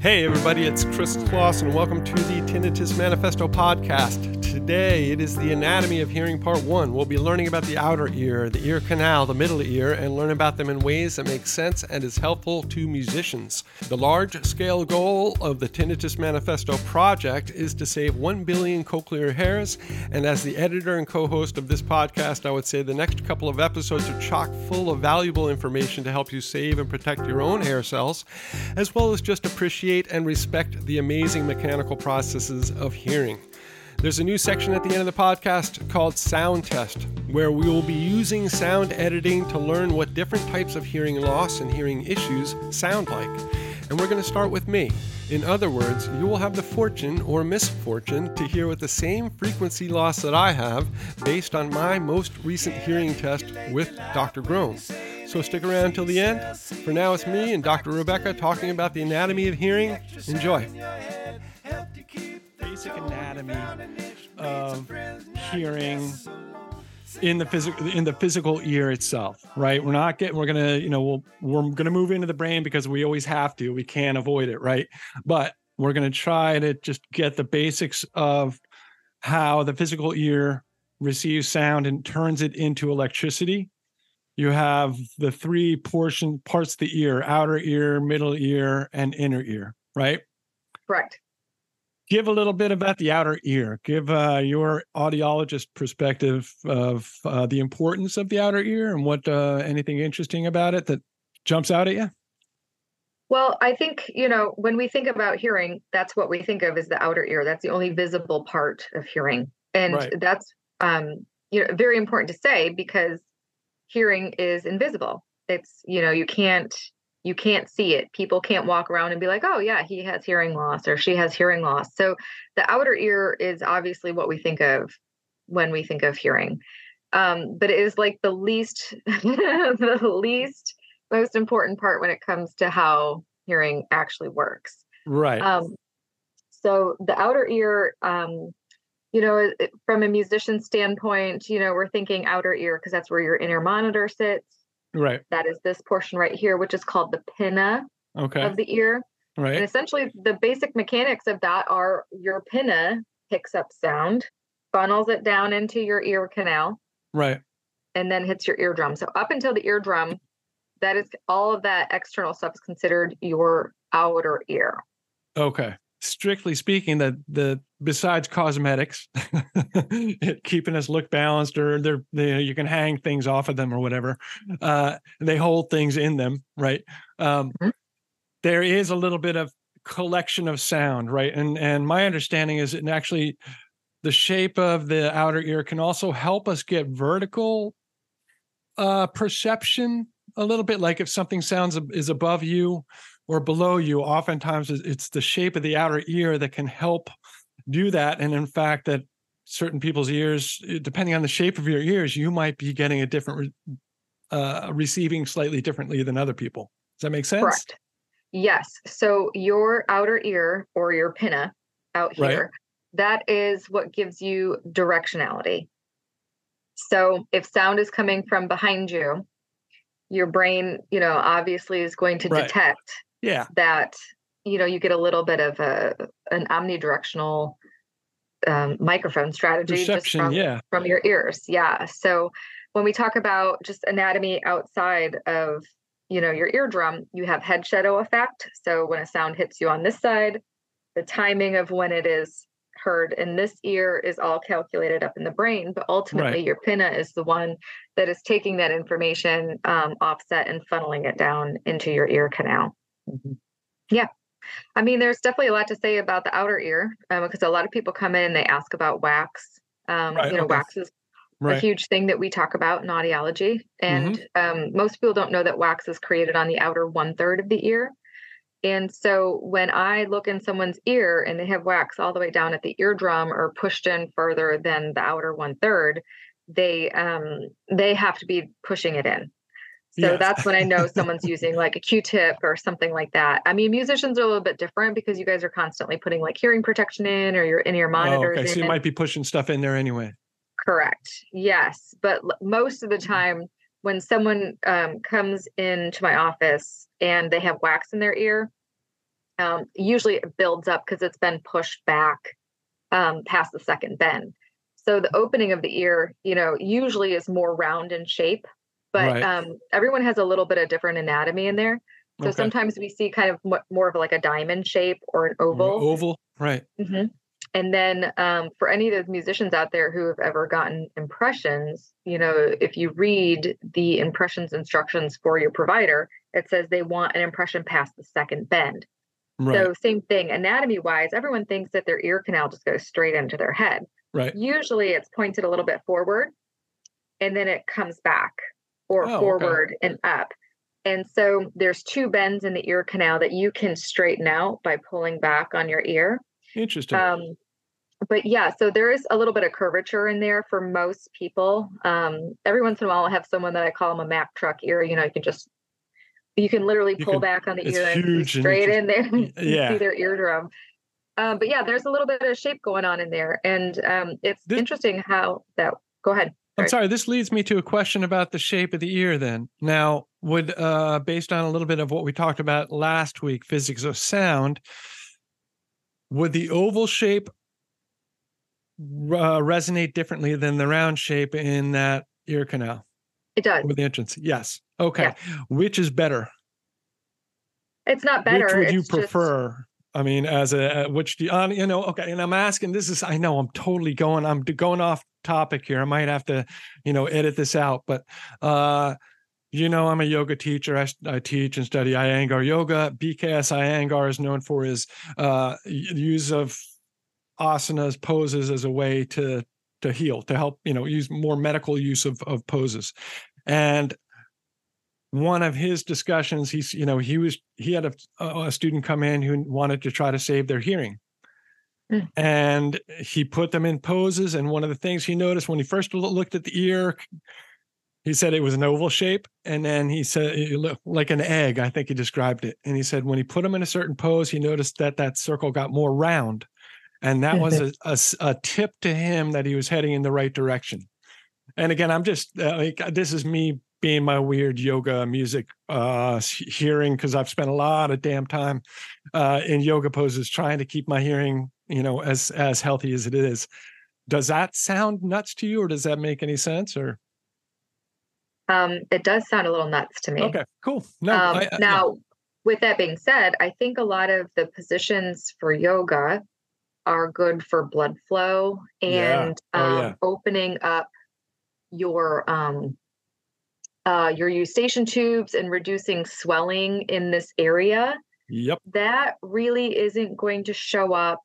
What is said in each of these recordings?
Hey, everybody, it's Chris Kloss, and welcome to the Tinnitus Manifesto podcast. Today, it is the anatomy of hearing part one. We'll be learning about the outer ear, the ear canal, the middle ear, and learn about them in ways that make sense and is helpful to musicians. The large scale goal of the Tinnitus Manifesto project is to save 1 billion cochlear hairs, and as the editor and co host of this podcast, I would say the next couple of episodes are chock full of valuable information to help you save and protect your own hair cells, as well as just appreciate and respect the amazing mechanical processes of hearing. There's a new section at the end of the podcast called Sound Test, where we will be using sound editing to learn what different types of hearing loss and hearing issues sound like. And we're going to start with me. In other words, you will have the fortune or misfortune to hear with the same frequency loss that I have based on my most recent hearing test with Dr. Grohm. So stick around till the end. For now, it's me and Dr. Rebecca talking about the anatomy of hearing. Enjoy basic anatomy of hearing in the physical in the physical ear itself right? We're not getting we're gonna you know we'll, we're gonna move into the brain because we always have to. We can't avoid it right? But we're gonna try to just get the basics of how the physical ear receives sound and turns it into electricity. You have the three portion parts of the ear outer ear middle ear and inner ear right? Correct give a little bit about the outer ear. Give uh, your audiologist perspective of uh, the importance of the outer ear and what uh, anything interesting about it that jumps out at you. Well, I think you know when we think about hearing, that's what we think of as the outer ear. That's the only visible part of hearing, and right. that's um, you know very important to say because hearing is invisible. It's you know you can't you can't see it. People can't walk around and be like, oh, yeah, he has hearing loss or she has hearing loss. So the outer ear is obviously what we think of when we think of hearing. Um, but it is like the least, the least most important part when it comes to how hearing actually works. Right. Um, so the outer ear, um, you know, from a musician standpoint, you know, we're thinking outer ear because that's where your inner monitor sits Right. That is this portion right here, which is called the pinna okay. of the ear. Right. And essentially, the basic mechanics of that are your pinna picks up sound, funnels it down into your ear canal. Right. And then hits your eardrum. So up until the eardrum, that is all of that external stuff is considered your outer ear. Okay strictly speaking that the besides cosmetics keeping us look balanced or they're they, you can hang things off of them or whatever uh they hold things in them right? Um mm-hmm. there is a little bit of collection of sound right? And and my understanding is it actually the shape of the outer ear can also help us get vertical uh perception a little bit like if something sounds is above you or below you, oftentimes it's the shape of the outer ear that can help do that. And in fact, that certain people's ears, eh, depending on the shape of your ears, you might be getting a different, uh, receiving slightly differently than other people. Does that make sense? Correct. Yes. So your outer ear or your pinna out here, right. that is what gives you directionality. So if sound is coming from behind you, your brain, you know, obviously is going to right. detect yeah that you know you get a little bit of a an omnidirectional um, microphone strategy Perception, from, yeah. from your ears yeah so when we talk about just anatomy outside of you know your eardrum you have head shadow effect so when a sound hits you on this side the timing of when it is heard in this ear is all calculated up in the brain but ultimately right. your pinna is the one that is taking that information um, offset and funneling it down into your ear canal Mm-hmm. Yeah. I mean, there's definitely a lot to say about the outer ear um, because a lot of people come in and they ask about wax. Um, right, you know, okay. wax is right. a huge thing that we talk about in audiology. And mm-hmm. um, most people don't know that wax is created on the outer one third of the ear. And so when I look in someone's ear and they have wax all the way down at the eardrum or pushed in further than the outer one third, they um, they have to be pushing it in. So that's when I know someone's using like a Q-tip or something like that. I mean, musicians are a little bit different because you guys are constantly putting like hearing protection in or your in your monitors. Oh, okay, so you might be pushing stuff in there anyway. Correct. Yes, but most of the mm-hmm. time when someone um, comes into my office and they have wax in their ear, Um, usually it builds up because it's been pushed back um, past the second bend. So the opening of the ear, you know, usually is more round in shape, but Right. um, everyone has a little bit of different anatomy in there. So Okay. sometimes we see kind of mo- more of like a diamond shape or an oval. Oval, right. hmm And then um, for any of those musicians out there who have ever gotten impressions, you know, if you read the impressions instructions for your provider, it says they want an impression past the second bend. Right. So same thing, anatomy wise, everyone thinks that their ear canal just goes straight into their head. right. Usually it's pointed a little bit forward and then it comes back or Oh, okay. forward and up. And so there's two bends in the ear canal that you can straighten out by pulling back on your ear. Interesting. Um, but yeah, so there is a little bit of curvature in there for most people. Um, every once in a while, I have someone that I call them a Mack truck ear. You know, you can just you can literally You pull can- back on the ear and see and in there. yeah. see their eardrum. Um, but yeah, there's a little bit of shape going on in there, and um, it's This- interesting how that. Go ahead. I'm sorry, this leads me to a question about the shape of the ear then. Now, would uh based on a little bit of what we talked about last week, physics of sound, would the oval shape uh, resonate differently than the round shape in that ear canal It does. with the entrance? Yes. Okay. Which is better? It's not better. Which would you it's just- prefer? I mean, as a which do you, on you know? Okay, and I'm asking. This is I know I'm totally going. I'm going off topic here. I might have to, you know, edit this out. But uh, you know, I'm a yoga teacher. I teach and study Iyengar yoga. BKS Iyengar is known for his uh, use of asanas, poses as a way to to heal, to help. You know, use more medical use of of poses, and one of his discussions he's you know he was he had a, a student come in who wanted to try to save their hearing. Mm. and he put them in poses and one of the things he noticed when he first looked at the ear he said it was an oval shape and then he said it looked like an egg i think he described it. And he said when he put them in a certain pose he noticed that that circle got more round. And that was a a tip to him that he was heading in the right direction. And again i'm just uh, like this is me being my weird yoga music uh hearing because i've spent a lot of damn time uh in yoga poses trying to keep my hearing you know as as healthy as it is does that sound nuts to you or does that make any sense or Um, it does sound a little nuts to me. okay cool no um, I- I- yeah. now, with that being said, I think a lot of the positions for yoga are good for blood flow Yeah. and Oh, um, yeah. opening up your um, uh, your eustachian tubes and reducing swelling in this area. yep That really isn't going to show up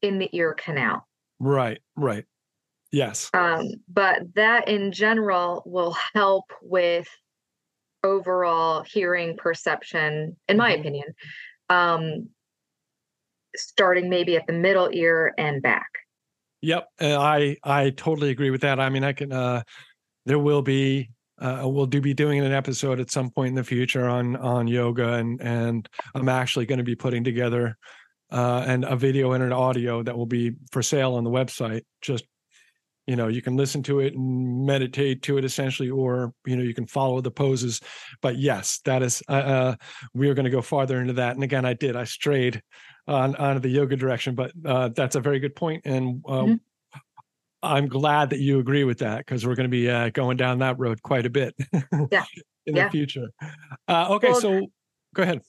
in the ear canal. right right yes Um, but that in general will help with overall hearing perception, in my Mhm. opinion. Um, starting maybe at the middle ear and back. Yep, uh, I I totally agree with that. I mean, I can. uh There will be. Uh, we'll do be doing an episode at some point in the future on on yoga, and and I'm actually going to be putting together uh, and a video and an audio that will be for sale on the website. Just you know, you can listen to it and meditate to it essentially, or you know, you can follow the poses. But yes, that is. Uh, uh, we are going to go farther into that. And again, I did. I strayed on on the yoga direction, but uh, that's a very good point, and uh, Mhm. I'm glad that you agree with that because we're going to be uh, going down that road quite a bit. Yeah. in Yeah. the future. Uh, okay, Well, so go ahead.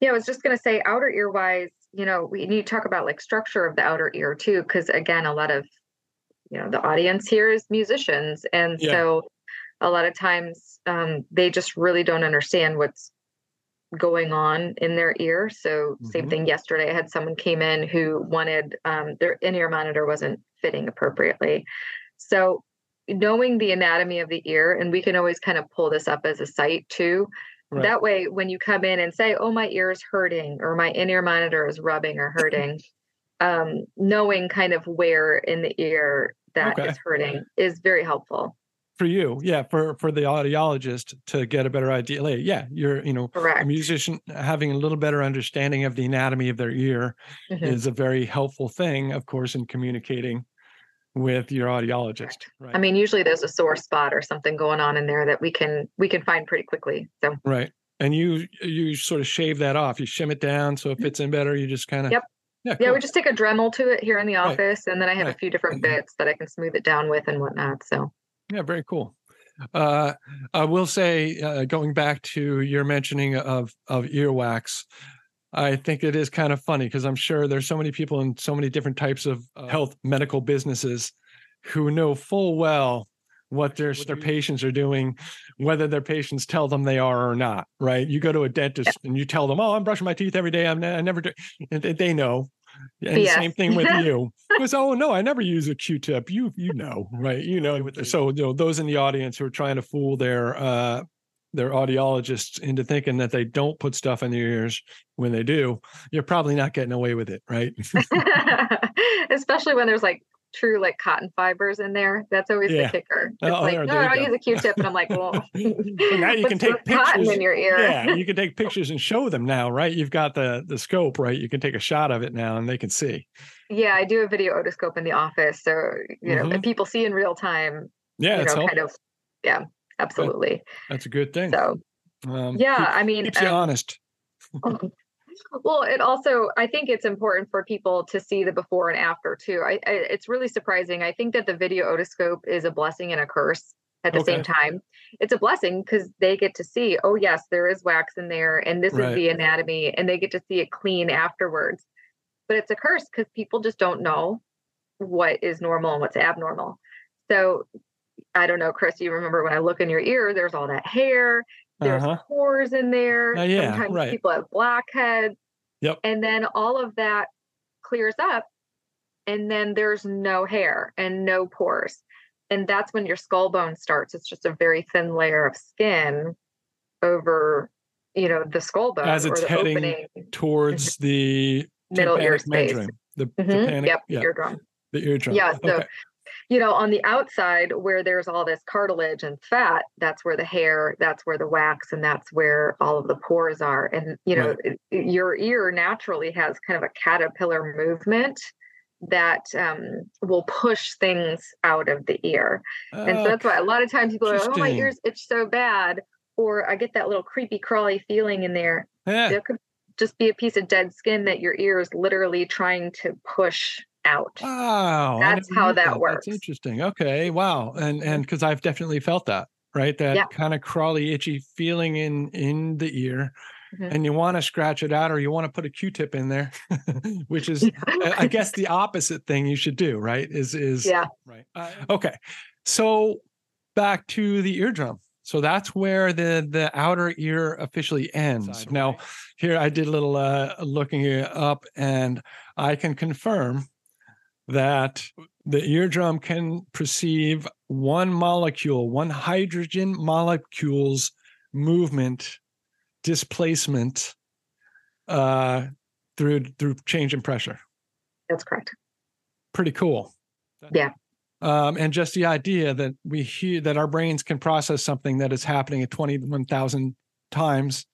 Yeah, I was just going to say, outer ear wise, you know, we need to talk about like structure of the outer ear too, because again, a lot of, you know, the audience here is musicians. And Yeah. so a lot of times um, they just really don't understand what's going on in their ear. So, same Mhm. thing yesterday, I had someone came in who wanted um, their in ear monitor wasn't fitting appropriately. So, knowing the anatomy of the ear, and we can always kind of pull this up as a site too. Right. That way, when you come in and say, "Oh, my ear is hurting," or "My in-ear monitor is rubbing or hurting," um, knowing kind of where in the ear that is Okay. hurting is very helpful. For you, yeah, for for the audiologist to get a better idea. Like, yeah, you're you know a musician having a little better understanding of the anatomy of their ear Mhm. is a very helpful thing, of course, in communicating with your audiologist. Right. I mean, usually there's a sore spot or something going on in there that we can we can find pretty quickly. So Right. and you you sort of shave that off. You shim it down so it fits in better. You just kind of Yep. Yeah, Yeah, we just take a Dremel to it here in the Right. office, and then I have Right. a few different bits that I can smooth it down with and whatnot. So Yeah, very cool. Uh, I will say, uh, going back to your mentioning of of earwax, I think it is kind of funny because I'm sure there's so many people in so many different types of uh, health medical businesses who know full well what their their patients are doing, whether their patients tell them they are or not. Right? You go to a dentist and you tell them, "Oh, I'm brushing my teeth every day. I'm I never do," and they know. And Yes. same thing with you. Because oh no, I never use a Q-tip. You you know, right? You know. So you know those in the audience who are trying to fool their uh their audiologists into thinking that they don't put stuff in their ears when they do, you're probably not getting away with it, right? especially when there's like true like cotton fibers in there. That's always Yeah. the kicker. It's Oh, like, there- no, there I use a Q-tip, and I'm like, well, now you can take pictures. in your ear. yeah, you can take pictures and show them now, right? You've got the the scope, right? You can take a shot of it now and they can see. Yeah, I do a video otoscope in the office, so you know, Mhm. and people see in real time. Yeah, you know, helpful. kind of. Yeah, absolutely. That's a good thing. So Um, yeah, keep- I mean, keeps you um, honest. Well, it also I think it's important for people to see the before and after too. I, I it's really surprising. I think that the video otoscope is a blessing and a curse at the Okay. same time. It's a blessing because they get to see, oh yes, there is wax in there, and this Right. is the anatomy, and they get to see it clean afterwards. But it's a curse because people just don't know what is normal and what's abnormal. So I don't know, Chris. You remember when I look in your ear? There's all that hair. There's Uh-huh. pores in there. Uh, yeah, Sometimes right. people have blackheads. Yep. And then all of that clears up, and then there's no hair and no pores. And that's when your skull bone starts. It's just a very thin layer of skin over, you know, the skull bone As it's the heading opening towards the middle ear space. The, the Mhm. panic, Yep, yeah, eardrum. the eardrum. Yeah, so Okay. You know, on the outside where there's all this cartilage and fat, that's where the hair, that's where the wax, and that's where all of the pores are. And you know, it- your ear naturally has kind of a caterpillar movement that um, will push things out of the ear. And so that's why a lot of times people are, like, oh, my ears itch so bad, or I get that little creepy crawly feeling in there. Yeah. There could just be a piece of dead skin that your ear is literally trying to push out. Wow. That's how knew that works. That's interesting. Okay. Wow. And and because I've definitely felt that, right? That Yeah. kind of crawly, itchy feeling in in the ear. Mhm. And you want to scratch it out or you want to put a Q-tip in there, which is I I guess the opposite thing you should do, right? Is is yeah. right. Okay. So back to the eardrum. So that's where the the outer ear officially ends. Now, here I did a little uh, looking up, and I can confirm that the eardrum can perceive one molecule, one hydrogen molecule's movement, displacement uh, through through change in pressure. That's correct. Pretty cool. Yeah. Um, and just the idea that we hear that our brains can process something that is happening at 21,000 times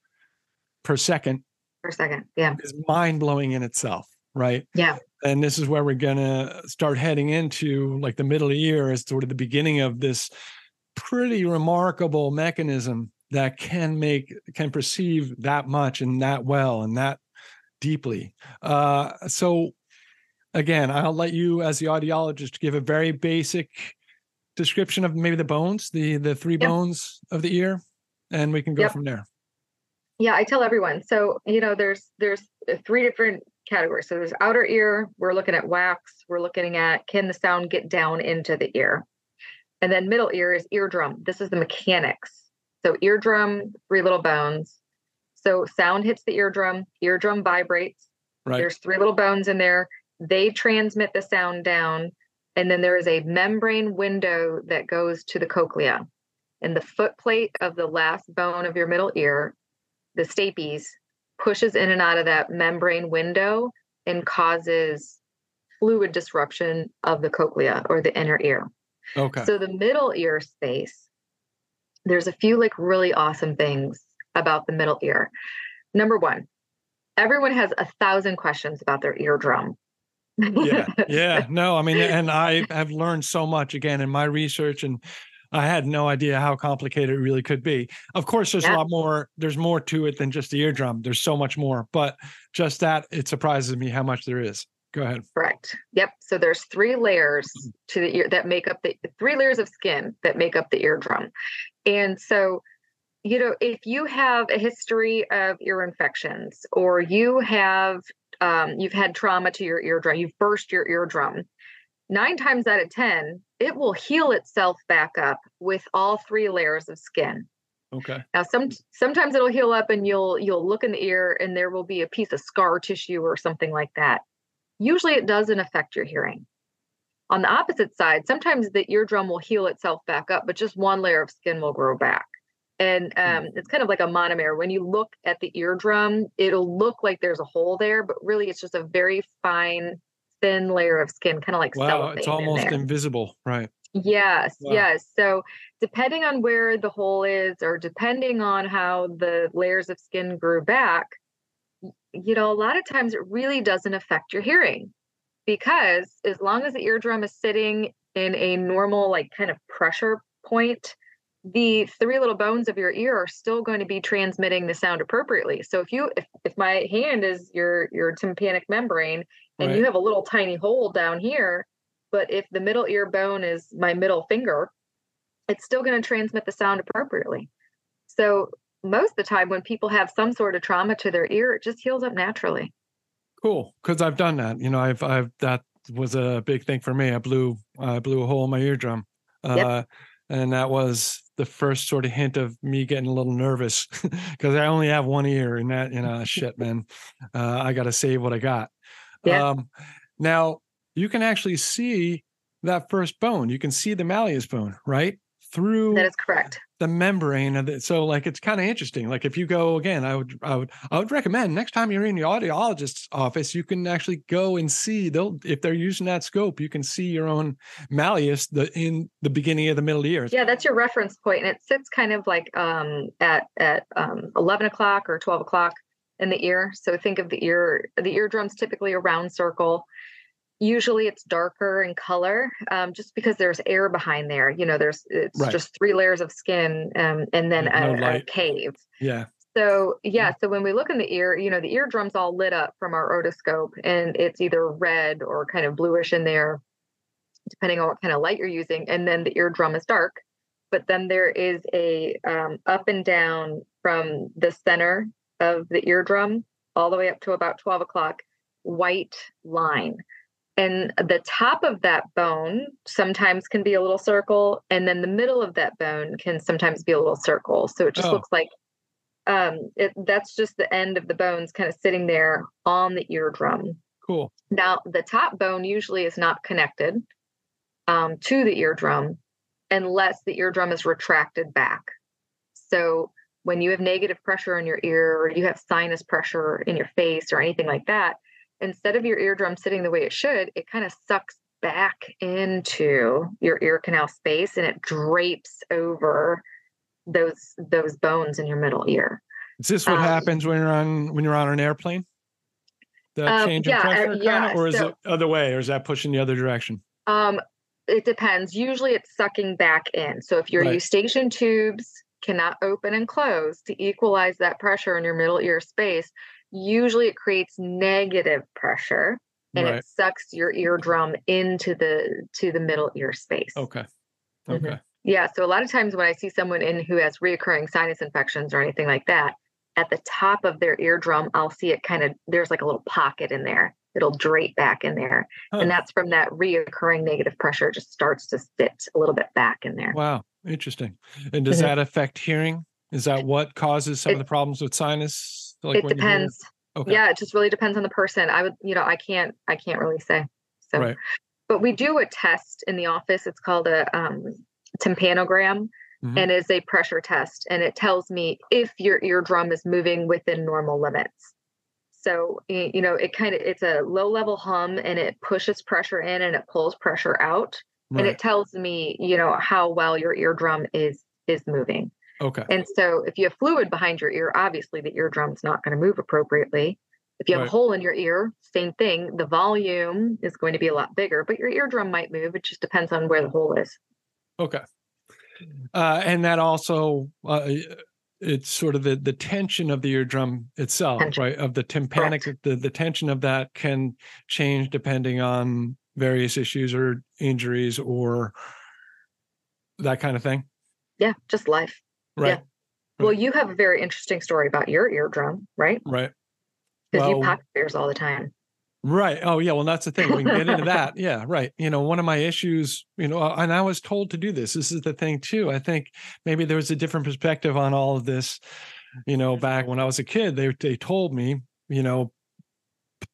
per second per second. Yeah. is mind blowing in itself, right? Yeah. And this is where we're going to start heading into like the middle ear is sort of the beginning of this pretty remarkable mechanism that can make, can perceive that much and that well and that deeply. Uh, so, again, I'll let you, as the audiologist, give a very basic description of maybe the bones, the the three bones of the ear, and we can go Yep. from there. Yeah. I tell everyone. So, you know, there's there's uh, three different categories. So there's outer ear, we're looking at wax, we're looking at can the sound get down into the ear? And then middle ear is eardrum. This is the mechanics. So eardrum, three little bones. So sound hits the eardrum, eardrum vibrates. Right. There's three little bones in there. They transmit the sound down. And then there is a membrane window that goes to the cochlea. And the foot plate of the last bone of your middle ear, the stapes, pushes in and out of that membrane window and causes fluid disruption of the cochlea or the inner ear. Okay. So the middle ear space, there's a few like really awesome things about the middle ear. Number one, everyone has a thousand questions about their eardrum. yeah yeah no i mean and i have learned so much again in my research and I had no idea how complicated it really could be. Of course, there's yeah. a lot more. There's more to it than just the eardrum. There's so much more, but just that it surprises me how much there is. Go ahead. Correct. Yep. So there's three layers mm-hmm. to the ear that make up the three layers of skin that make up the eardrum. And so, you know, if you have a history of ear infections or you have um, you've had trauma to your eardrum, you've burst your eardrum, nine times out of 10, it will heal itself back up with all three layers of skin. Okay. Now some sometimes it'll heal up and you'll you'll look in the ear and there will be a piece of scar tissue or something like that. Usually it doesn't affect your hearing. On the opposite side, sometimes the eardrum will heal itself back up, but just one layer of skin will grow back. And hmm. um, it's kind of like a monomer. When you look at the eardrum, it'll look like there's a hole there, but really it's just a very fine, thin layer of skin, kind of like wow, it's almost in invisible, right? Yes, wow. yes. So depending on where the hole is, or depending on how the layers of skin grew back, you know, a lot of times it really doesn't affect your hearing because as long as the eardrum is sitting in a normal, like kind of pressure point, the three little bones of your ear are still going to be transmitting the sound appropriately. So if you if, if my hand is your your tympanic membrane and right. you have a little tiny hole down here, but if the middle ear bone is my middle finger, it's still going to transmit the sound appropriately. So most of the time when people have some sort of trauma to their ear, it just heals up naturally. Cool, because I've done that. You know, I've I've that was a big thing for me. I blew I blew a hole in my eardrum, uh, yep. and that was the first sort of hint of me getting a little nervous because I only have one ear, and that you know, shit, man, uh, I got to save what I got. Yeah. Um, now you can actually see that first bone. You can see the malleus bone, right? Through that is correct the membrane of it. So like it's kind of interesting. Like if you go again, I would I would I would recommend next time you're in the audiologist's office, you can actually go and see they'll if they're using that scope, you can see your own malleus the in the beginning of the middle ear. Yeah, that's your reference point. And it sits kind of like um at at um 11 o'clock or 12 o'clock in the ear. So think of the ear, the eardrum's typically a round circle. Usually it's darker in color um, just because there's air behind there. You know there's it's right. just three layers of skin um, and then a, no a, cave. Yeah. So yeah so when we look in the ear you know the eardrum's all lit up from our otoscope and it's either red or kind of bluish in there depending on what kind of light you're using and then the eardrum is dark. But then there is a um, up and down from the center of the eardrum all the way up to about 12 o'clock white line and the top of that bone sometimes can be a little circle, and then the middle of that bone can sometimes be a little circle. So it just oh. looks like um, it, that's just the end of the bones kind of sitting there on the eardrum. Cool. Now, the top bone usually is not connected um, to the eardrum unless the eardrum is retracted back. So when you have negative pressure in your ear or you have sinus pressure in your face or anything like that, instead of your eardrum sitting the way it should, it kind of sucks back into your ear canal space and it drapes over those those bones in your middle ear. Is this what um, happens when you're on when you're on an airplane? The um, change in yeah, pressure, uh, yeah, or is so, it other way, or is that pushing the other direction? Um, it depends. Usually, it's sucking back in. So if your right. eustachian tubes cannot open and close to equalize that pressure in your middle ear space, usually it creates negative pressure and right. it sucks your eardrum into the to the middle ear space. Okay. Mm-hmm. Okay. Mm-hmm. Yeah. So a lot of times when I see someone in who has reoccurring sinus infections or anything like that, at the top of their eardrum, I'll see it kind of there's like a little pocket in there. It'll drape back in there. Huh. And that's from that reoccurring negative pressure. Just starts to sit a little bit back in there. Wow. Interesting. And does that affect hearing? Is that what causes some it, of the problems with sinus? Like it depends. Okay. Yeah, it just really depends on the person. I would, you know, I can't, I can't really say. So, right. but we do a test in the office. It's called a um, tympanogram, mm-hmm. and is a pressure test, and it tells me if your eardrum is moving within normal limits. So, you know, it kind of it's a low level hum, and it pushes pressure in and it pulls pressure out, right. and it tells me, you know, how well your eardrum is is moving. Okay. And so if you have fluid behind your ear, obviously the eardrum's not going to move appropriately. If you have right. a hole in your ear, same thing. The volume is going to be a lot bigger, but your eardrum might move. It just depends on where the hole is. Okay. uh, and that also uh, it's sort of the the tension of the eardrum itself, tension. right? Of the tympanic, Correct. the the tension of that can change depending on various issues or injuries or that kind of thing. Yeah, just life. Right. Yeah. Well, you have a very interesting story about your eardrum, right? Right. Because well, you pop ears all the time. Right. Oh, yeah. Well, that's the thing. We can get into that. Yeah. Right. You know, one of my issues, you know, and I was told to do this. This is the thing, too. I think maybe there was a different perspective on all of this. You know, back when I was a kid, they, they told me, you know,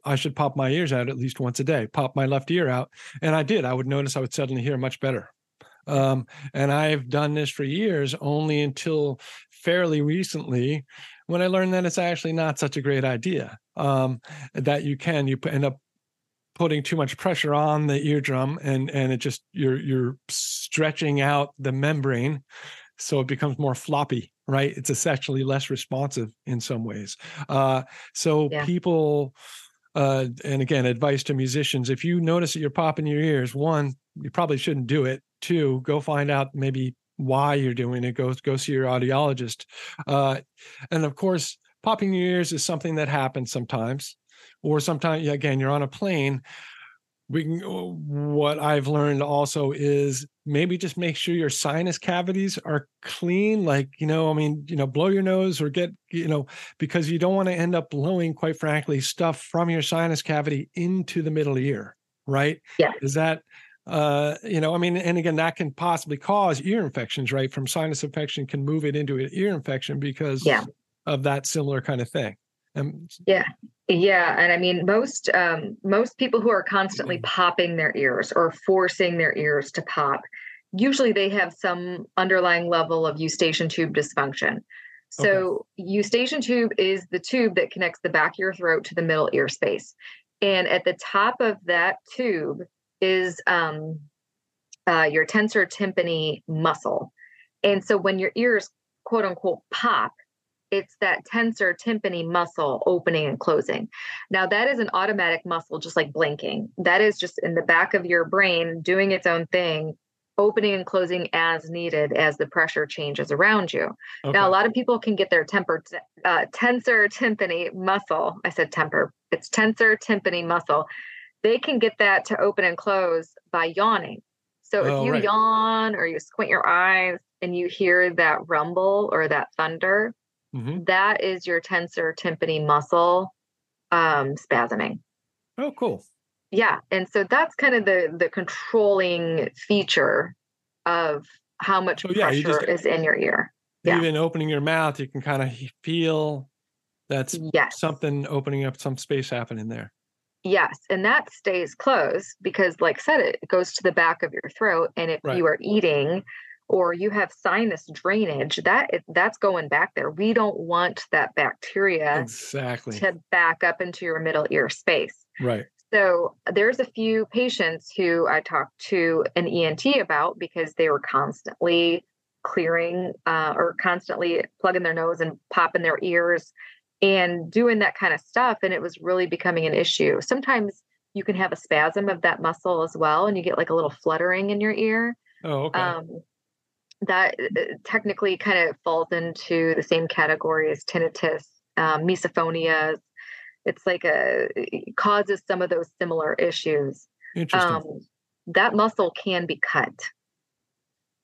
I should pop my ears out at least once a day, pop my left ear out. And I did. I would notice I would suddenly hear much better. Um, and I've done this for years only until fairly recently when I learned that it's actually not such a great idea. Um, that you can you end up putting too much pressure on the eardrum and and it just you're you're stretching out the membrane so it becomes more floppy right it's essentially less responsive in some ways uh, so yeah. people uh, and again advice to musicians if you notice that you're popping your ears one you probably shouldn't do it. Two go find out maybe why you're doing it. Go go see your audiologist. Uh, and of course popping your ears is something that happens sometimes. Or sometimes again you're on a plane we can what i've learned also is maybe just make sure your sinus cavities are clean like you know i mean you know blow your nose or get you know because you don't want to end up blowing quite frankly stuff from your sinus cavity into the middle ear right yeah is that uh, you know, I mean, and again, that can possibly cause ear infections, right? From sinus infection can move it into an ear infection because yeah. of that similar kind of thing. Um, yeah, yeah, and I mean, most um, most people who are constantly mm-hmm. popping their ears or forcing their ears to pop, usually they have some underlying level of eustachian tube dysfunction. So, okay. eustachian tube is the tube that connects the back of your throat to the middle ear space. And at the top of that tube is um, uh, your tensor tympani muscle. And so when your ears quote unquote pop, it's that tensor tympani muscle opening and closing. Now, that is an automatic muscle, just like blinking. That is just in the back of your brain doing its own thing, opening and closing as needed as the pressure changes around you. Okay. Now, a lot of people can get their temper, uh, tensor tympani muscle. I said temper, it's tensor tympani muscle they can get that to open and close by yawning. So if oh, you right. yawn or you squint your eyes and you hear that rumble or that thunder, mm-hmm. that is your tensor tympani muscle um, spasming. Oh, cool. Yeah, and so that's kind of the the controlling feature of how much so, yeah, pressure just, is in your ear. Yeah. Even opening your mouth, you can kind of feel that's yes. something opening up some space happening there. Yes, and that stays closed because, like I said, it goes to the back of your throat. And if right. you are eating or you have sinus drainage, that that's going back there. We don't want that bacteria exactly to back up into your middle ear space. Right. So there's a few patients who I talked to an ENT about because they were constantly clearing uh, or constantly plugging their nose and popping their ears and doing that kind of stuff. And it was really becoming an issue. Sometimes you can have a spasm of that muscle as well, and you get like a little fluttering in your ear. Oh, okay. Um, that uh, technically kind of falls into the same category as tinnitus, um, misophonia. It's like a it causes some of those similar issues. Interesting. Um, that muscle can be cut.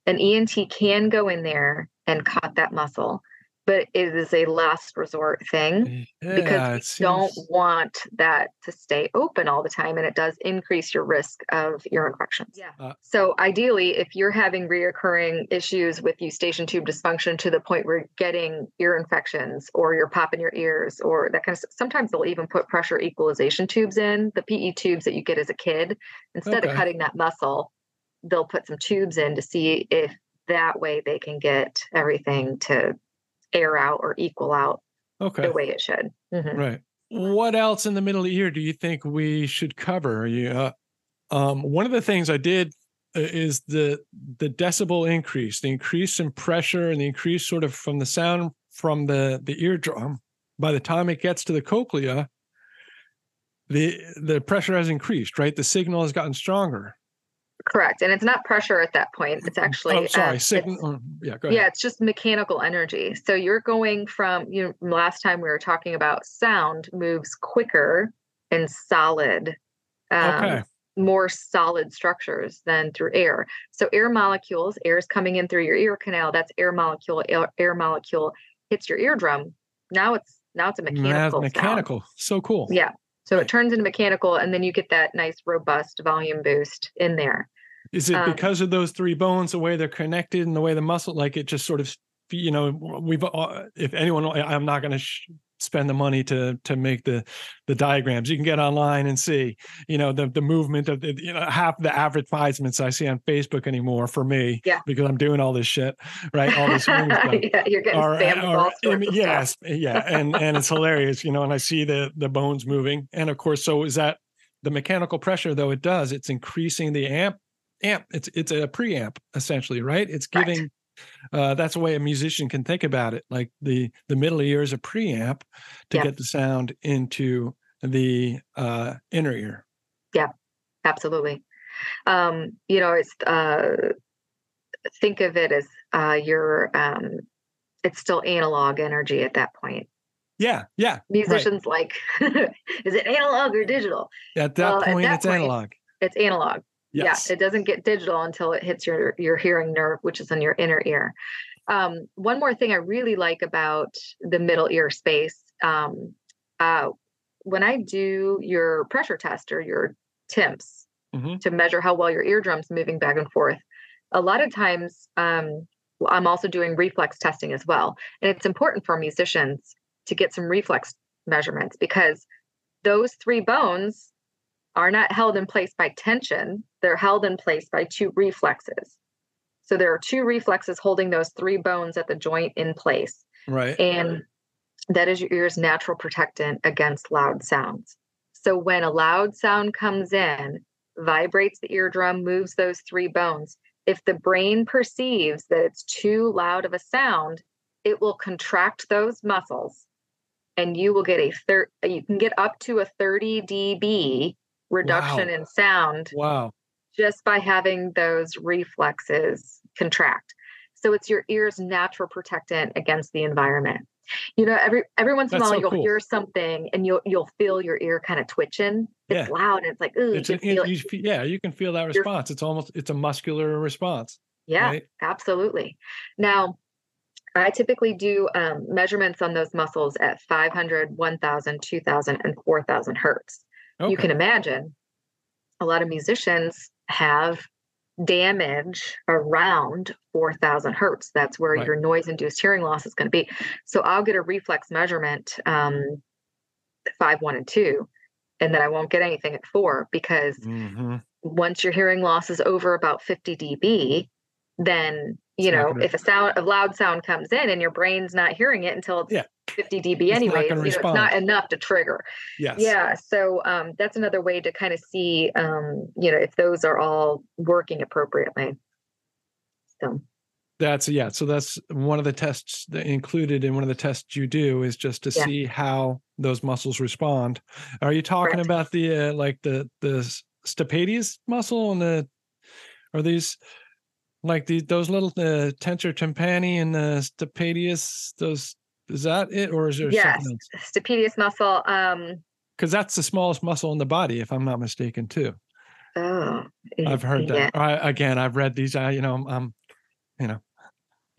An ENT can go in there and cut that muscle but it is a last resort thing yeah, because you don't want that to stay open all the time and it does increase your risk of ear infections. Yeah. Uh, so ideally if you're having reoccurring issues with eustachian tube dysfunction to the point where you're getting ear infections or you're popping your ears or that kind of sometimes they'll even put pressure equalization tubes in, the PE tubes that you get as a kid. Instead okay. of cutting that muscle, they'll put some tubes in to see if that way they can get everything to air out or equal out okay. the way it should. Mm-hmm. Right. What else in the middle ear do you think we should cover? You, uh, um, one of the things I did uh, is the the decibel increase, the increase in pressure, and the increase sort of from the sound from the the eardrum. By the time it gets to the cochlea, the the pressure has increased. Right, the signal has gotten stronger. Correct. And it's not pressure at that point. It's actually oh, sorry, uh, signal. it's- oh, yeah, go ahead. yeah, it's just mechanical energy. So you're going from you know last time we were talking about sound moves quicker in solid um, okay. more solid structures than through air. So air molecules, air is coming in through your ear canal. That's air molecule. Air, air molecule hits your eardrum. Now it's now it's a Math- mechanical. sound. mechanical. So cool. Yeah. So it turns into mechanical, and then you get that nice robust volume boost in there. Is it Um, because of those three bones, the way they're connected, and the way the muscle, like it just sort of, you know, we've. uh, If anyone, I'm not going to sh- spend the money to to make the the diagrams. You can get online and see, you know, the the movement of the, you know, half the advertisements I see on Facebook anymore for me, Yeah. because I'm doing all this shit, right? All this yeah, you're getting Are- are- all sorts im- of stuff. yes, yeah, and and it's hilarious, you know. And I see the the bones moving, and of course, so is that the mechanical pressure? Though it does, it's increasing the amp. Amp. It's it's a preamp essentially, right? It's Right. Uh, that's the way a musician can think about it. Like the the middle ear is a preamp to Yeah. get the sound into the uh, inner ear. Yeah, absolutely um you know it's uh think of it as uh your um it's still analog energy at that point Yeah, yeah. right. musicians like is it analog or digital At that Well, at point, that it's point, analog. it's analog Yes. yeah it doesn't get digital until it hits your your hearing nerve which is in your inner ear um one more thing i really like about the middle ear space um uh when i do your pressure test or your tymps Mhm. to measure how well your eardrum's moving back and forth a lot of times um i'm also doing reflex testing as well and it's important for musicians to get some reflex measurements because those three bones are not held in place by tension they're held in place by two reflexes so there are two reflexes holding those three bones at the joint in place right. and that is your ear's natural protectant against loud sounds. So when a loud sound comes in, vibrates the eardrum, moves those three bones. If the brain perceives that it's too loud of a sound, it will contract those muscles and you will get a third you can get up to a 30 dB reduction Wow. in sound Wow. just by having those reflexes contract. So it's your ear's natural protectant against the environment. You know, every every once in a while so you'll cool. hear something and you'll you'll feel your ear kind of twitching. It's Yeah. loud and it's like, ooh, It's you an, you, yeah, you can feel that response. It's almost it's a muscular response. Yeah, right? absolutely. Now, I typically do um, measurements on those muscles at 500, 1000, 2000, and 4000 hertz. Okay. you can imagine a lot of musicians have damage around 4000 hertz that's where Right. your noise induced hearing loss is going to be so i'll get a reflex measurement um 5 1 and 2 and then i won't get anything at 4 because Mhm. once your hearing loss is over about 50 dB, then you know gonna- if a sound a loud sound comes in and your brain's not hearing it until it's Yeah. 50 dB It's anyways, you know, it's not enough to trigger. Yes. Yeah, so um, that's another way to kind of see, um, you know, if those are all working appropriately. So That's yeah. So that's one of the tests that included in one of the tests you do is just to Yeah. see how those muscles respond. Are you talking Correct. about the uh, like the the s- stapedius muscle and the are these like the those little uh, tensor tympani and the stapedius? Those is that it or is there yes, something else? stapedius muscle. Um, Because that's the smallest muscle in the body, if I'm not mistaken, too. oh, I've heard yeah. that. I, again, I've read these. I, you know, I'm, you know,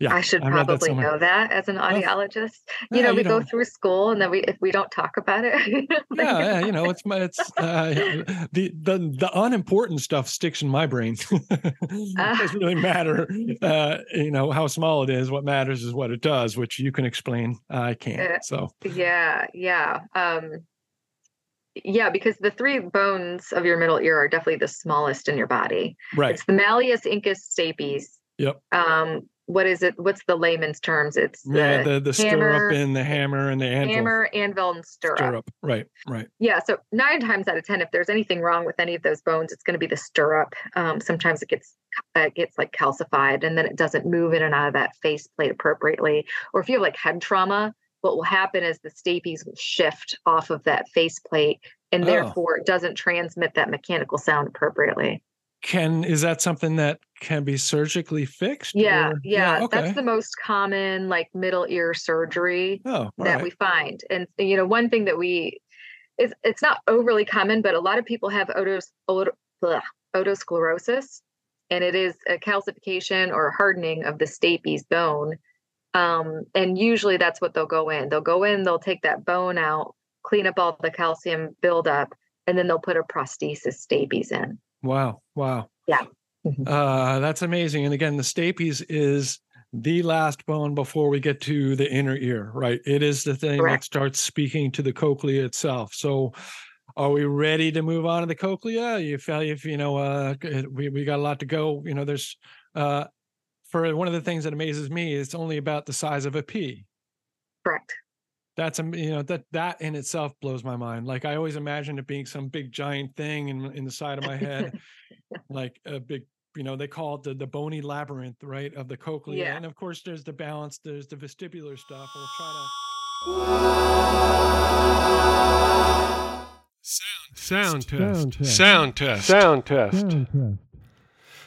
yeah. I should I that probably somewhere. know that as an audiologist. You Yeah, know, you we go don't. through school and then we if we don't talk about it. yeah, yeah, you know, it's my, it's uh, the the the unimportant stuff sticks in my brain. it doesn't really matter, uh, you know, how small it is. What matters is what it does, which you can explain. I Uh, can't. So Yeah, yeah. Um yeah, because the three bones of your middle ear are definitely the smallest in your body. right, It's the malleus, incus, stapes. Yep. Um, what is it? What's the layman's terms? It's yeah, the, the the hammer- stirrup and the hammer and the anvil. hammer, anvil, and stirrup. stirrup. Right, right. Yeah. So nine times out of ten, if there's anything wrong with any of those bones, it's going to be the stirrup. Um, sometimes it gets uh, it gets like calcified, and then it doesn't move in and out of that faceplate appropriately. Or if you have like head trauma, what will happen is the stapes will shift off of that faceplate, and Oh. therefore it doesn't transmit that mechanical sound appropriately. Can is that something that can be surgically fixed? Yeah, or- yeah, okay. that's the most common like middle ear surgery oh, that right. we find. And you know, one thing that we it's it's not overly common, but a lot of people have otos, oto, blah, otosclerosis, and it is a calcification or hardening of the stapes bone. Um, and usually that's what they'll go in. They'll go in, they'll take that bone out, clean up all the calcium buildup, and then they'll put a prosthesis stapes in. Wow. Wow. Yeah. Mhm. Uh, that's amazing. And again, the stapes is the last bone before we get to the inner ear, right? It is the thing that starts speaking to the cochlea itself. So are we ready to move on to the cochlea? You feel if you know uh we, we got a lot to go. You know, there's uh for one of the things that amazes me, it's only about the size of a pea. Correct. That's um, you know that that in itself blows my mind. Like I always imagined it being some big giant thing in in the side of my head, like a big you know they call it the the bony labyrinth right of the cochlea, Yeah. and of course there's the balance, there's the vestibular stuff. We'll try to Sound test. Sound test. Sound test. Sound test. to.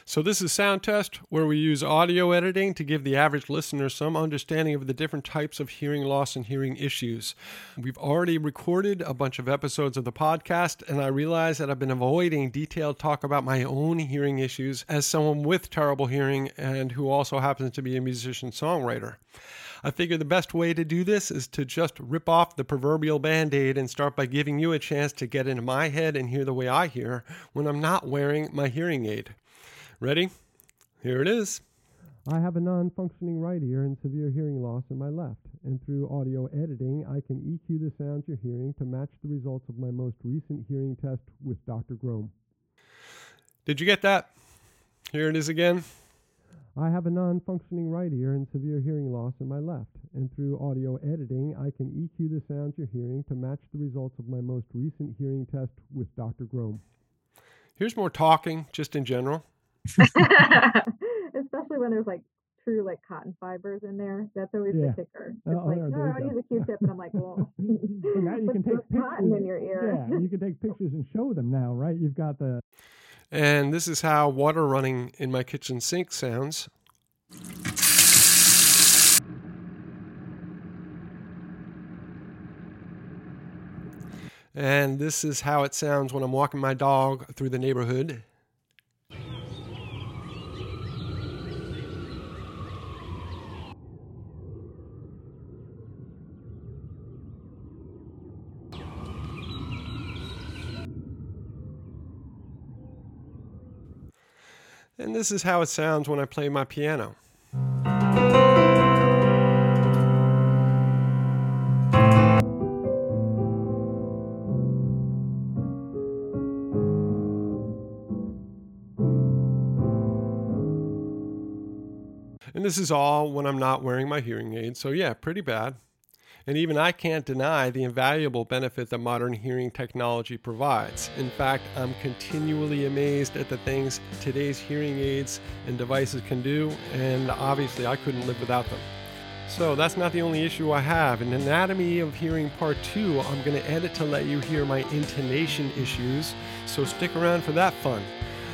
So this is Sound Test, where we use audio editing to give the average listener some understanding of the different types of hearing loss and hearing issues. We've already recorded a bunch of episodes of the podcast, and I realize that I've been avoiding detailed talk about my own hearing issues as someone with terrible hearing and who also happens to be a musician songwriter. I figure the best way to do this is to just rip off the proverbial band aid and start by giving you a chance to get into my head and hear the way I hear when I'm not wearing my hearing aid. Ready? Here it is. I have a non functioning right ear and severe hearing loss in my left, and through audio editing, I can EQ the sounds you're hearing to match the results of my most recent hearing test with Dr. Grome. Did you get that? Here it is again. I have a non functioning right ear and severe hearing loss in my left, and through audio editing, I can EQ the sounds you're hearing to match the results of my most recent hearing test with Dr. Grome. Here's more talking, just in general. Especially when there's like true like cotton fibers in there. That's always Yeah. the kicker. Uh, oh, It's like, there- no, oh, there I you want to go. use a Q-tip, and I'm like, well, So now you can take cotton pictures. in your ear. Yeah, you can take pictures and show them now, right? You've got the And this is how water running in my kitchen sink sounds. And this is how it sounds when I'm walking my dog through the neighborhood. This is how it sounds when I play my piano. And this is all when I'm not wearing my hearing aid. So, yeah, pretty bad. And even I can't deny the invaluable benefit that modern hearing technology provides. In fact, I'm continually amazed at the things today's hearing aids and devices can do, and obviously I couldn't live without them. So that's not the only issue I have. In Anatomy of Hearing Part 2, I'm going to edit to let you hear my intonation issues, so stick around for that fun.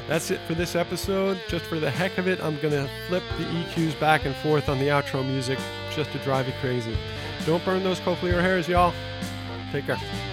That's it for this episode. Just for the heck of it, I'm going to flip the EQs back and forth on the outro music just to drive you crazy. Don't burn those cochlear hairs, y'all. Take care.